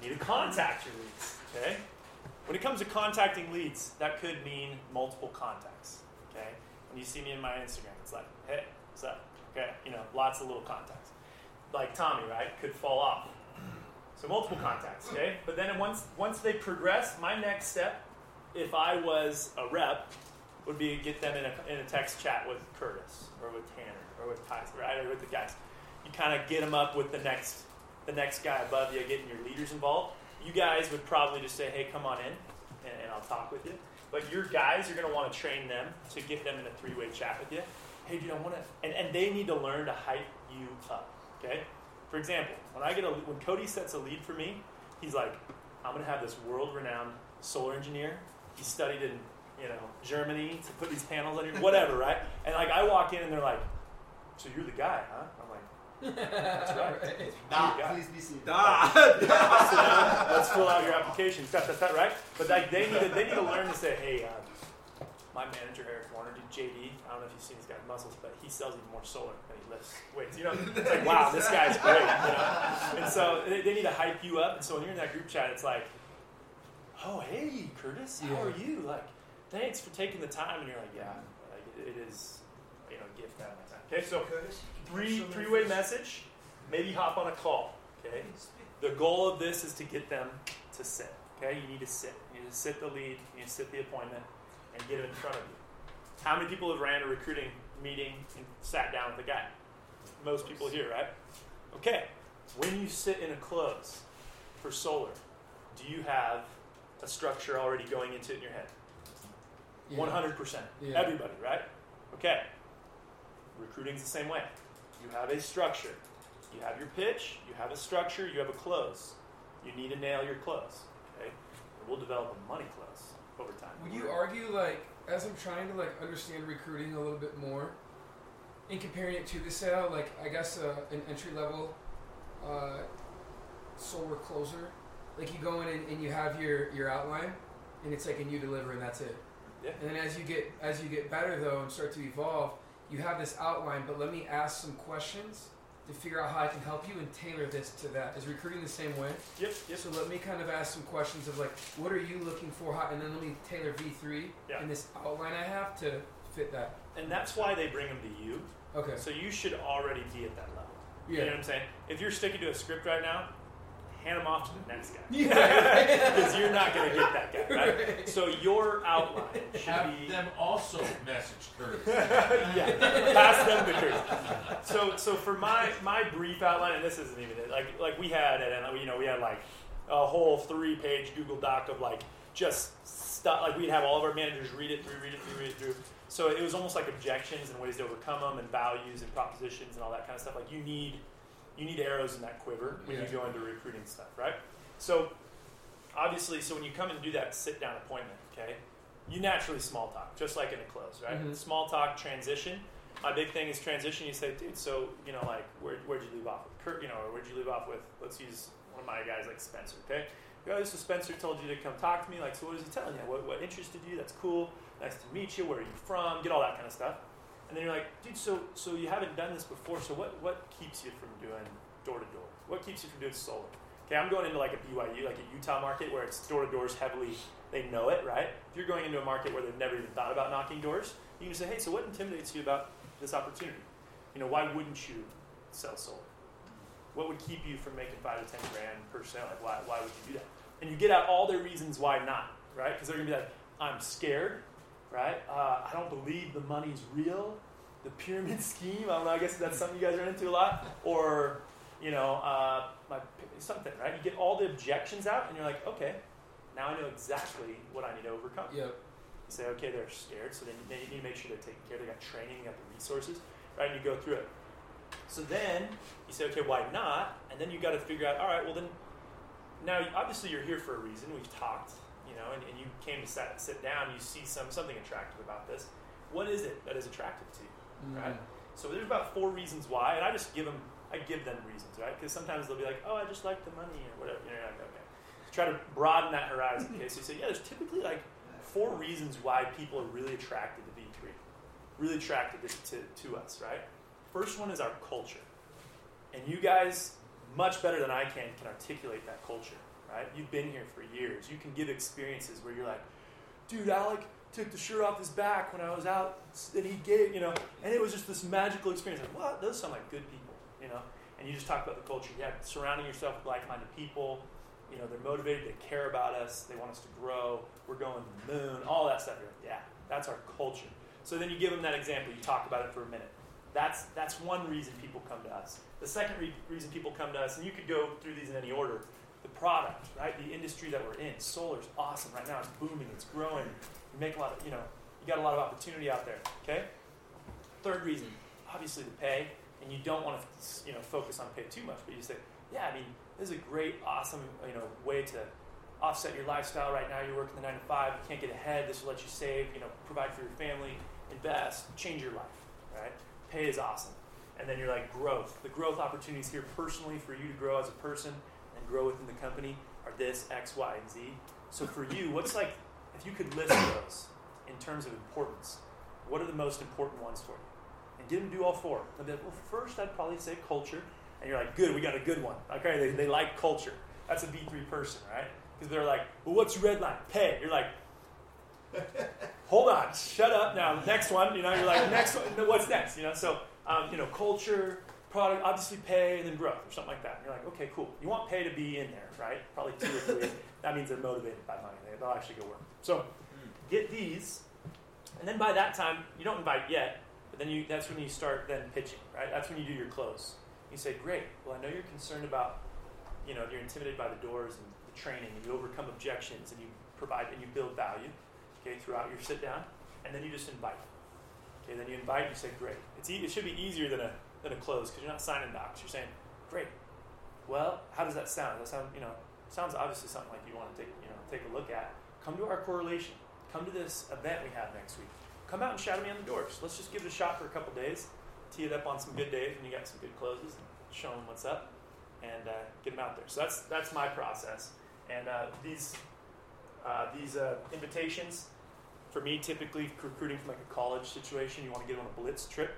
You need to contact your leads. Okay. When it comes to contacting leads, that could mean multiple contacts. Okay. When you see me in my Instagram, it's like, hey, what's up? Okay. You know, lots of little contacts. Like Tommy, right? Could fall off. So multiple contacts. Okay. But then once once they progress, my next step, if I was a rep, would be get them in a, in a text chat with Curtis or with Tanner or with Tyson, right? Or with the guys. You kind of get them up with the next the next guy above you, getting your leaders involved. You guys would probably just say, hey, come on in, and, and I'll talk with you. But your guys, you're going to want to train them to get them in a three-way chat with you. Hey, dude, I want to, and, and they need to learn to hype you up. Okay. For example, when I get a when Cody sets a lead for me, he's like, I'm going to have this world-renowned solar engineer. He studied in you know Germany to put these panels on your whatever, right? And like I walk in and they're like, so you're the guy, huh? I'm like, That's right. Nah, Yeah. please be seated. Let's fill out your application. That, that, that, right? But like they need to, they need to learn to say, hey, uh, my manager Eric Warner, dude, JD. I don't know if you've seen this guy's muscles, but he sells even more solar and he lifts weights. You know, it's like wow, this guy's great. You know? And so they, they need to hype you up. And so when you're in that group chat, it's like, oh hey, Curtis, how are you? Like, thanks for taking the time. And you're like, yeah, like, it, it is, you know, a gift that time. Okay, so three three way message. Maybe hop on a call. Okay. The goal of this is to get them to sit. Okay, you need to sit. You need to sit the lead. You need to sit the appointment, and get them in front of you. How many people have ran a recruiting meeting and sat down with a guy? Most people here, right? Okay. When you sit in a close for solar, do you have a structure already going into it in your head? One hundred percent. Yeah. Everybody, right? Okay. Recruiting's the same way. You have a structure. You have your pitch. You have a structure. You have a close. You need to nail your close. Okay. And we'll develop a money close over time. Would you argue like as I'm trying to like understand recruiting a little bit more, in comparing it to the sale, like I guess uh, an entry level uh, solar closer, like you go in and, and you have your your outline, and it's like and you deliver and that's it. Yeah. And then as you get as you get better though and start to evolve, you have this outline, but let me ask some questions to figure out how I can help you and tailor this to that. Is recruiting the same way? Yep. Yep. So let me kind of ask some questions of like, what are you looking for? How, and then let me tailor V3 Yeah. and this outline I have to fit that. And that's why they bring them to you. Okay. So you should already be at that level. You know Yeah. what I'm saying? If you're sticking to a script right now, hand them off to the next guy. Yeah. Because you're not going to get that guy, right? Right. So your outline should Have be. them also message Curtis. yeah, pass them the curtain. So, so for my my brief outline, and this isn't even it. Like like we had it, and you know we had like a whole three page Google Doc of like just stuff. Like we'd have all of our managers read it through, read it through, read it through. So it was almost like objections and ways to overcome them, and values and propositions and all that kind of stuff. Like you need you need arrows in that quiver when Yeah. you go into recruiting stuff, right? So obviously, so when you come and do that sit down appointment, okay, you naturally small talk, just like in a close, right? Mhm. Small talk, transition. My big thing is transition. You say, dude, so you know, like, where, where'd you leave off with Kurt? You know, or where'd you leave off with? Let's use one of my guys, like Spencer. Okay, oh, this is Spencer told you to come talk to me. Like, so what is he telling you? What, what interested you? That's cool. Nice to meet you. Where are you from? Get all that kind of stuff. And then you're like, dude, so so you haven't done this before. So what what keeps you from doing door to door? What keeps you from doing solar? Okay, I'm going into like a BYU, like a Utah market where it's door to doors heavily. They know it, right? If you're going into a market where they've never even thought about knocking doors, you can say, hey, so what intimidates you about this opportunity? You know, why wouldn't you sell solar? What would keep you from making five to ten grand per sale? Like, why, why would you do that? And you get out all their reasons why not, right? Because they're gonna be like, I'm scared, right? Uh, I don't believe the money's real. The pyramid scheme, I don't know. I guess that's something you guys run into a lot, or you know, uh, my something, right? You get all the objections out, and you're like, okay, now I know exactly what I need to overcome. Yep. You say, okay, they're scared, so then they need to make sure they're taken care. They got training, they got the resources, right? And you go through it. So then you say, okay, why not? And then you got to figure out, all right, well then, now obviously you're here for a reason. We've talked, you know, and, and you came to sit, sit down. You see some something attractive about this. What is it that is attractive to you, Mm-hmm. right? So there's about four reasons why, and I just give them, I give them reasons, right? Because sometimes they'll be like, oh, I just like the money or whatever. You know, you're like, okay. Try to broaden that horizon. Okay, so you say, yeah, there's typically like four reasons why people are really attracted to V3, really attracted to, to, to us, right? First one is our culture. And you guys, much better than I can, can articulate that culture, right? You've been here for years. You can give experiences where you're like, dude, Alec took the shirt off his back when I was out, and he gave, you know, and it was just this magical experience. Like, what? Those sound like good people, you know? And you just talk about the culture. Yeah, surrounding yourself with like-minded people. You know, they're motivated. They care about us. They want us to grow. We're going to the moon. All that stuff. You're like, yeah, that's our culture. So then you give them that example. You talk about it for a minute. That's that's one reason people come to us. The second re- reason people come to us, and you could go through these in any order. The product, right? The industry that we're in. Solar's awesome right now. It's booming. It's growing. You make a lot of, you know, you got a lot of opportunity out there. Okay. Third reason, obviously the pay, and you don't want to, you know, focus on pay too much, but you say, yeah, I mean, this is a great, awesome, you know, way to offset your lifestyle right now. You're working the nine to five, you can't get ahead. This will let you save, you know, provide for your family, invest, change your life, right? Pay is awesome. And then you're like growth. The growth opportunities here personally for you to grow as a person grow within the company are this X, Y, and Z. So for you, what's like if you could list those in terms of importance? What are the most important ones for you? And get them to do all four. Then, well, first I'd probably say culture. And you're like, good, we got a good one. Okay, they, they like culture. That's a V3 person, right? Because they're like, well, what's red line? Pay. You're like, hold on, shut up now. Next one, you know, you're like, next one, what's next? You know, so, um, you know, culture, product, obviously pay, and then growth, or something like that. And you're like, okay, cool. You want pay to be in there, right? Probably two or three. that means they're motivated by money. They- They'll actually go work. So, get these, and then by that time, you don't invite yet, but then you, that's when you start then pitching, right? That's when you do your close. You say, great, well, I know you're concerned about, you know, you're intimidated by the doors and the training, and you overcome objections, and you provide, and you build value, okay, throughout your sit down, and then you just invite. Okay, then you invite, and you say, great. It's e- it should be easier than a, than a close, because you're not signing docs. You're saying, great. Well, how does that sound? That sound, you know, sounds obviously something like you want to take, you know, take a look at. Come to our correlation. Come to this event we have next week. Come out and shadow me on the doors. Let's just give it a shot for a couple days. Tee it up on some good days when you got some good closes. And show them what's up, and uh, get them out there. So that's that's my process. And uh, these uh, these uh, invitations, for me, typically recruiting from like a college situation, you want to get on a blitz trip.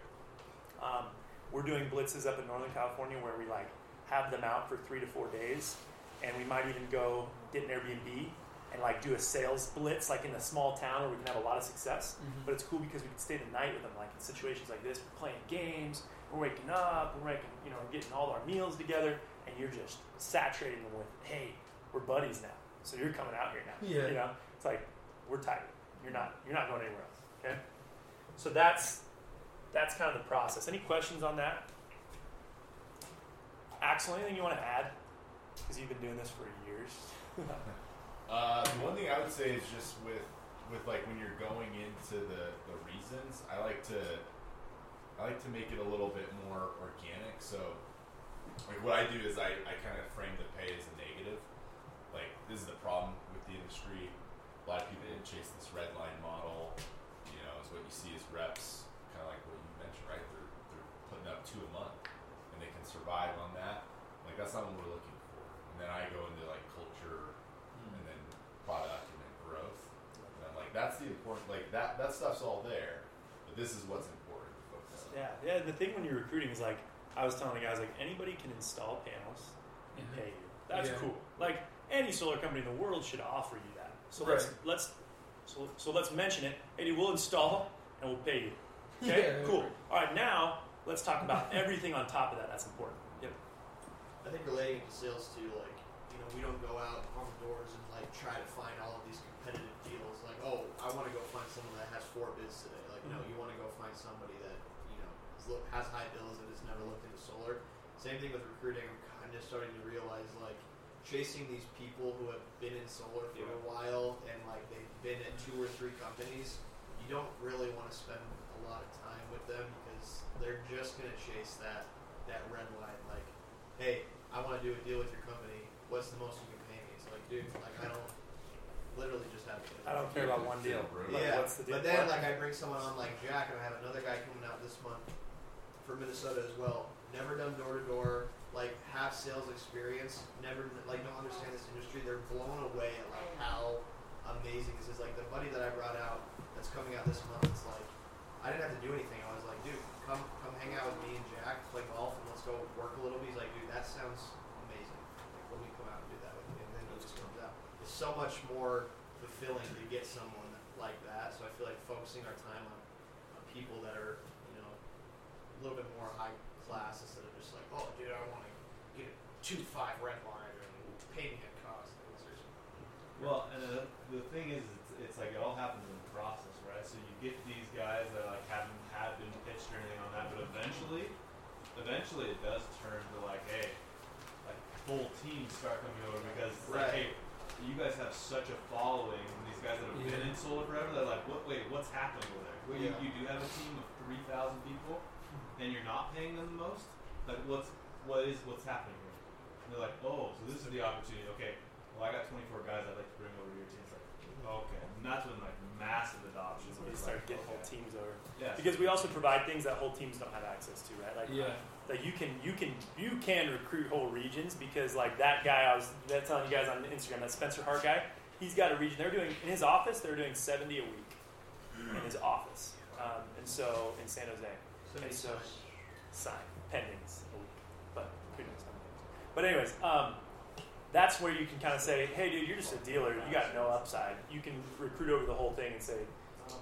Um, we're doing blitzes up in Northern California where we like have them out for three to four days, and we might even go get an Airbnb and like do a sales blitz like in a small town where we can have a lot of success. Mm-hmm. But it's cool because we can stay the night with them, like in situations like this, we're playing games, we're waking up, we're making, you know, getting all our meals together, and you're just saturating them with, hey, we're buddies now, so you're coming out here now. Yeah. You know, it's like we're tight. You're not. You're not going anywhere else. Okay. So that's that's kind of the process. Any questions on that? Axel, anything you want to add? Because you've been doing this for years. Uh, the one thing I would say is just with with like when you're going into the the reasons, I like to I like to make it a little bit more organic. So like what I do is I, I kind of frame the pay as a negative. Like this is the problem with the industry. A lot of people didn't chase this red line model. You know, is what you see as reps, kind of like what you mentioned, right? They're they're putting up two a month, and they can survive on that. Like that's not what we're looking for. And then I go into like culture and then product and then growth. And I'm like, that's the important, like that, that stuff's all there, but this is what's important to focus on. yeah, yeah. The thing when you're recruiting is like I was telling the guys like anybody can install panels and Mhm. pay you. That's Yeah. cool. Like any solar company in the world should offer you that. So let's let's so, so let's mention it. Hey, we'll install and we'll pay you. Okay, Yeah, cool. All right, now let's talk about everything on top of that. That's important. Yep. I think relating it to sales too, like, you know, we don't go out on the doors and like try to find all of these competitive deals. Like, oh, I want to go find someone that has four bids today. Like, no, Mhm. you want to go find somebody that you know is look, has high bills and has never looked into solar. Same thing with recruiting. I'm kind of starting to realize like chasing these people who have been in solar for a while and like they've been at two or three companies. You don't really want to spend a lot of time with them because they're just gonna chase that that red line. Like, hey, I want to do a deal with your company. What's the most you can pay me? It's like, dude, like I don't literally just have. I don't care about one deal. Bro. Like, yeah, what's the deal? but then like I bring someone on like Jack, and I have another guy coming out this month from Minnesota as well. Never done door to door, like half sales experience. Never like don't understand this industry. They're blown away at like how amazing this is. Like the buddy that I brought out that's coming out this month. It's like I didn't have to do anything. I was like, dude, come come hang out with me and Jack, play golf, and let's go work a little bit. He's like, dude, that sounds amazing. Like, let me come out and do that with you. And then he just comes out. It's so much more fulfilling to get someone like that. So I feel like focusing our time on, on people that are, you know, a little bit more high class instead of just like, oh, dude, I want to get a two five red line and pay me at cost. Well, and the, the thing is, it's, it's like it all happens in the process, get these guys that like haven't had been pitched or anything on that, but eventually, eventually it does turn to like, hey, like full teams start coming over because it's like, hey, you guys have such a following. and These guys that have been in solar forever, they're like, what? Wait, what's happening over there? Well, Yeah. you, you do have a team of three thousand people, and you're not paying them the most. Like, what's what is what's happening here? And they're like, oh, so this is the opportunity. Okay, well, I got 24 guys I'd like to bring over to your team. It's like, okay, and that's when like massive adoption. Where we start getting whole teams over. Yeah. Because we also provide things that whole teams don't have access to, right? Like Yeah. like you can you can you can recruit whole regions because like that guy I was telling you guys on Instagram that Spencer Hart guy he's got a region they're doing in his office they're doing 70 a week in his office um, and so in San Jose and so sign pendings a week but who knows how many but anyways um, that's where you can kind of say hey dude you're just a dealer you got no upside you can recruit over the whole thing and say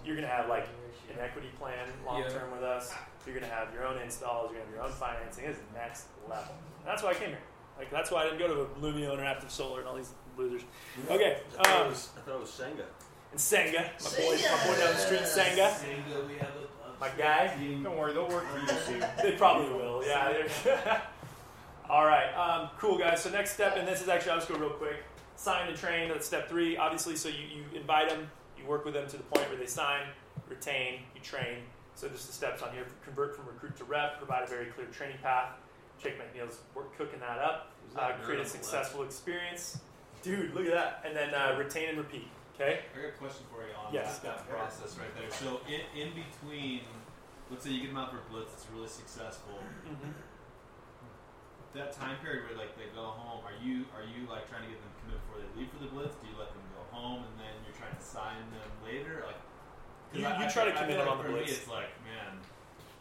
you're gonna have like an equity plan long Yeah. term with us. You're gonna have your own installs. You're gonna have your own financing. It's next level. And that's why I came here. Like that's why I didn't go to a Lumio Interactive Solar and all these losers. Okay, I thought, um, it was, I thought it was Senga. and Senga, my boy, my boy down the street, Senga, we have a, my guy. Don't worry, they'll work for you soon. They probably will. Yeah. they're- All right. Um, cool, guys. So next step, and this is actually I'll just go real quick. Sign and train. That's step three. Obviously, so you, you invite them, you work with them to the point where they sign, retain, you train. So just the steps on here: convert from recruit to rep, provide a very clear training path. Jake McNeil's work cooking that up. Was Uh, create a on the left? successful experience. Dude, look at that. And then uh, retain and repeat. Okay. I got a question for you on Yes. that process right there. So in, in between, let's say you get them out for blitz, it's really successful. Mm-hmm. That time period where like they go home, are you are you like trying to get them committed before they leave for the blitz? Do you let them go home and then you're trying to sign them later? Like You- you I try to I commit them like on the blitz. Me, it's like man,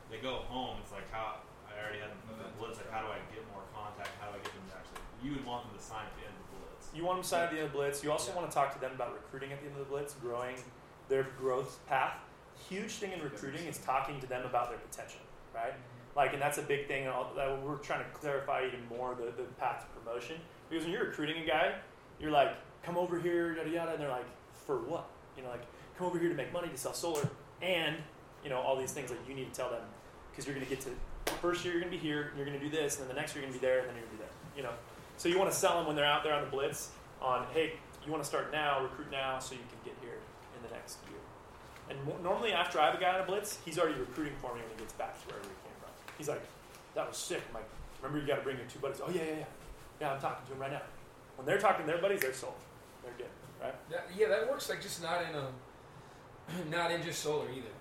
they go home. It's like how I already had them the blitz. Like how do I get more contact? How do I get them to actually? You would want them to sign at the end of the blitz. You want them to sign at the end of the blitz. You also Yeah. want to talk to them about recruiting at the end of the blitz, growing their growth path. Huge thing in recruiting is talking to them about their potential, right? Like, and that's a big thing that we're trying to clarify even more the, the path to promotion. Because when you're recruiting a guy, you're like, come over here, yada yada, and they're like, for what? You know, like, come over here to make money to sell solar, and you know all these things that you need to tell them because you're going to get to first year you're going to be here, and you're going to do this, and then the next year you're going to be there, and then you're going to be there. You know, so you want to sell them when they're out there on the blitz on, hey, you want to start now, recruit now, so you can get here in the next year. And normally after I have a guy on a blitz, he's already recruiting for me when he gets back to wherever he from. He's like, that was sick. I'm like, remember you got to bring your two buddies. Oh yeah, yeah, yeah. Yeah, I'm talking to him right now. When they're talking to their buddies, they're sold. They're good, right? That, yeah, that works like just not in a, not in just solar either.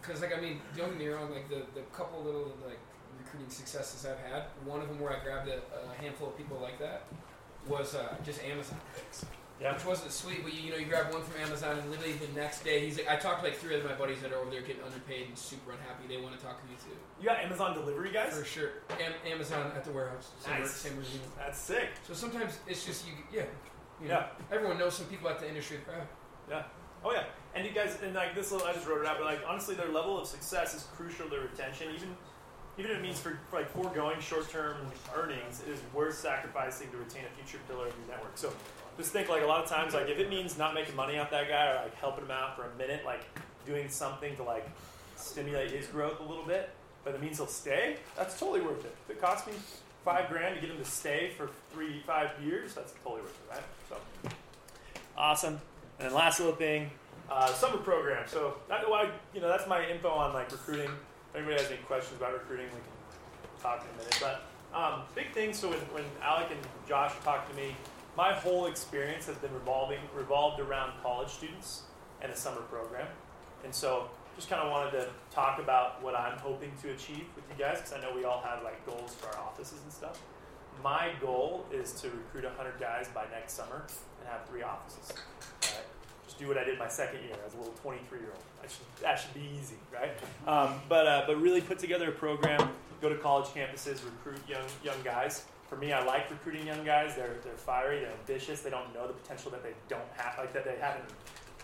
Because like I mean, don't get me wrong. Like the the couple little like recruiting successes I've had, one of them where I grabbed a, a handful of people like that was uh, just Amazon picks. Yeah. Which wasn't sweet, but you, you know, you grab one from Amazon, and literally the next day, he's like, I talked to like three of my buddies that are over there getting underpaid and super unhappy. They want to talk to me too. You got Amazon delivery guys? For sure. Am- Amazon at the warehouse. Same, Nice. same regime. That's sick. So sometimes it's just you, yeah. You know, Yeah. Everyone knows some people at the industry. Uh, Yeah. Oh yeah. And you guys, and like this little, I just wrote it out, but like honestly, their level of success is crucial to their retention. Even, even if it means for, for like foregoing short-term earnings, it is worth sacrificing to retain a future pillar of your network. So just think like a lot of times, like if it means not making money off that guy or like helping him out for a minute, like doing something to like stimulate his growth a little bit, but it means he'll stay. That's totally worth it. If it costs me five grand to get him to stay for three, five years, that's totally worth it, right? So awesome. And then last little thing, uh, summer program. So that, well, I, you know, that's my info on like recruiting. If anybody has any questions about recruiting, we can talk in a minute. But um, big thing. So when, when Alec and Josh talked to me, my whole experience has been revolving revolved around college students and a summer program. And so just kind of wanted to talk about what I'm hoping to achieve with you guys because I know we all have like goals for our offices and stuff. My goal is to recruit 100 guys by next summer and have three offices. Right? Just do what I did my second year as a little 23 year old. That should, that should be easy, right? Um, but uh, but really put together a program, go to college campuses, recruit young young guys. For me, I like recruiting young guys. They're they're fiery, they're ambitious. They don't know the potential that they don't have, like that they haven't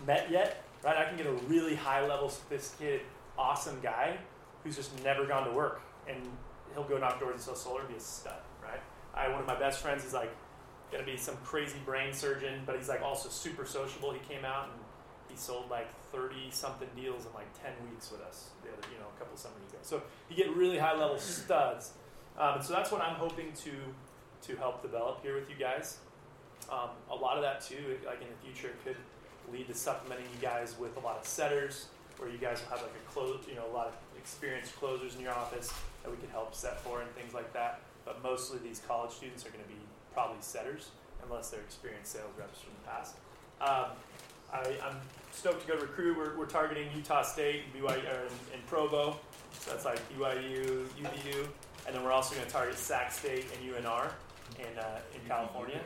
met yet, right? I can get a really high level, sophisticated, awesome guy who's just never gone to work, and he'll go knock doors and sell solar and be a stud, right? I one of my best friends is like gonna be some crazy brain surgeon, but he's like also super sociable. He came out and he sold like thirty something deals in like ten weeks with us the other, you know, a couple summers ago. So you get really high level studs, um, and so that's what I'm hoping to to help develop here with you guys. Um, a lot of that too, like in the future, could lead to supplementing you guys with a lot of setters, where you guys will have like a close, you know, a lot of experienced closers in your office that we could help set for and things like that. But mostly these college students are going to be probably setters, unless they're experienced sales reps from the past. Um, I, I'm stoked to go to recruit. We're, we're targeting Utah State, and BYU, and, in Provo. So that's like BYU, UVU, and then we're also going to target Sac State and UNR in uh, in California.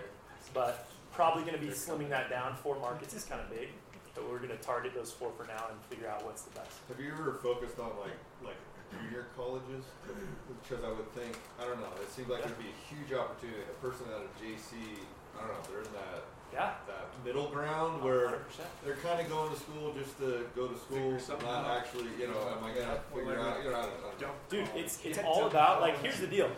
But probably going to be slimming that down. Four markets is kind of big, but we're going to target those four for now and figure out what's the best. Have you ever focused on like like junior colleges? Because I would think I don't know. It seems like it'd be a huge opportunity. A person out of JC, I don't know. They're in that Yeah, that middle ground where 100%. they're kind of going to school just to go to school, not out. actually. You know, am I gonna figure out? You know, I don't, I don't know. Dude, it's it's all about like here's the deal.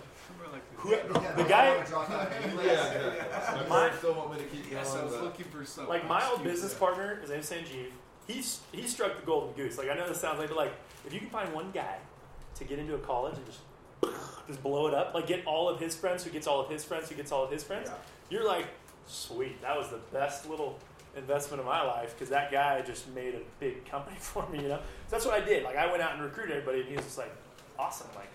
Who, the guy, wanna drop out anyways. Yeah, yeah. My My- still want me to keep Yes, I was looking for some. like my old business partner, his name's Sanjeev. He's he struck the golden goose. Like I know this sounds like, but like if you can find one guy to get into a college and just just blow it up, like get all of his friends, who gets all of his friends, who gets all of his friends, you're like, sweet. That was the best little investment of my life because that guy just made a big company for me. You know, so that's what I did. Like I went out and recruited everybody, and he was just like, awesome. Like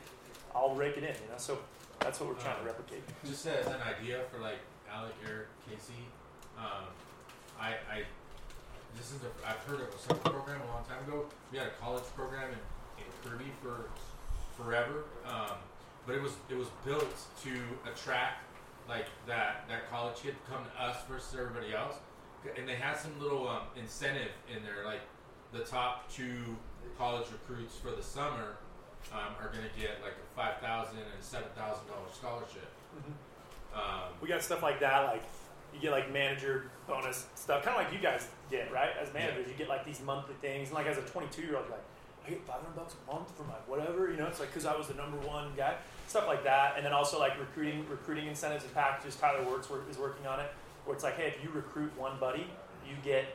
I'll rake it in. You know, so that's what we're trying to replicate. Just as an idea for like Alec, Eric, Casey, um, I, I this is a, I've heard of a summer program a long time ago. We had a college program in, in Kirby for forever, um, but it was it was built to attract like that that college kid come to us versus everybody else, and they had some little um, incentive in there like the top two college recruits for the summer um, are going to get like a five thousand and seven thousand dollar scholarship. Um, We got stuff like that, like you get like manager bonus stuff, kind of like you guys get, right? As managers, you get like these monthly things, and like as a 22 year old, like, I get 500 bucks a month for my whatever, you know? It's like because I was the number one guy, stuff like that, and then also like recruiting, recruiting incentives and packages. Tyler Works work, is working on it, where it's like, hey, if you recruit one buddy, you get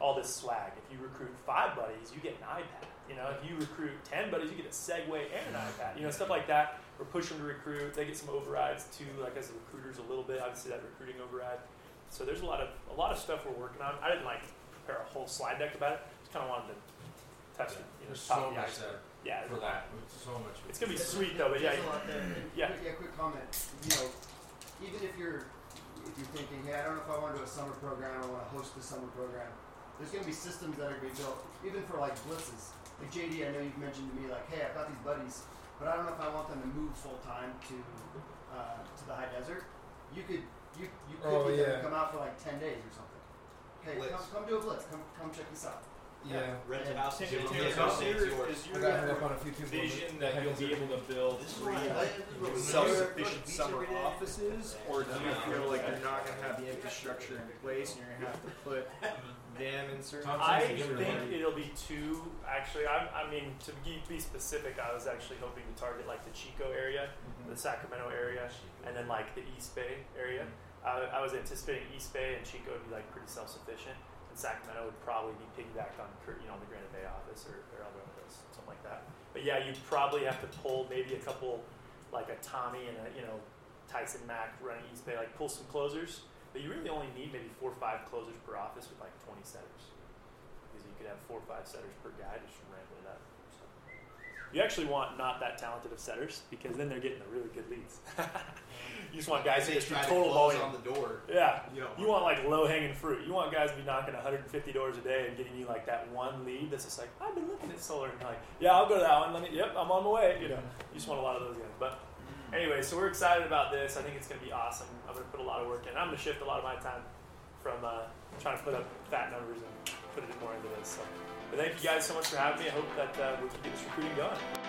all this swag. If you recruit five buddies, you get an iPad. You know, if you recruit ten buddies, you get a Segway and an iPad. You know, stuff like that. We're pushing to recruit. They get some overrides too, like as recruiters a little bit. Obviously, that recruiting override. So there's a lot of a lot of stuff we're working on. I didn't like prepare a whole slide deck about it. Just kind of wanted to touch it. You know, there's top so of the much iceberg. there Yeah, for that. It's so much. it's gonna be sweet though. But yeah, a lot there. Yeah. quick- Yeah, quick comment. You know, even if you're if you're thinking, hey, I don't know if I want to do a summer program or want to host a summer program, there's going to be systems that are going to be built, even for like blitzes. Like JD, I know you've mentioned to me, like, hey, I've got these buddies, but I don't know if I want them to move full time to uh, to the high desert. You could you you could Oh, yeah. come out for like ten days or something. Hey, Blitz. come, come do a blitz. Come come check this out. Yeah. Rent And- a house. and- Tim, and- Tim, and- is your- is I your got hit up on a few people. vision that you'll be able to build This three self-sufficient summer offices, or do you feel like you're not going to have the infrastructure in place and you're going to have to put them in certain? Tom I Says to give it think it'll be two. Actually, I'm, I mean, to be, be specific, I was actually hoping to target like the Chico area, mm-hmm. the Sacramento area, and then like the East Bay area. I, I was anticipating East Bay and Chico would be like pretty self-sufficient, and Sacramento would probably be piggybacked on, you know, the Granite Bay office or, or office, something like that. But yeah, you'd probably have to pull maybe a couple, like a Tommy and a you know Tyson Mack running East Bay, like pull some closers. But you really only need maybe four or five closers per office with like 20 setters. Because you could have four or five setters per guy, just ramping it up. You actually want not that talented of setters because then they're getting the really good leads. you just want guys who They just to total close volume. on the door. Yeah. You You want like low hanging fruit. You want guys to be knocking 150 doors a day and getting you like that one lead that's just like, I've been looking at solar. And like, yeah, I'll go to that one. Let me, yep, I'm on my way. You know, you just want a lot of those guys. But anyway, so we're excited about this. I think it's going to be awesome. I'm going to put a lot of work in. I'm going to shift a lot of my time from uh, trying to put up fat numbers and put it more into this. So, but thank you guys so much for having me. I hope that uh, we can get this recruiting going.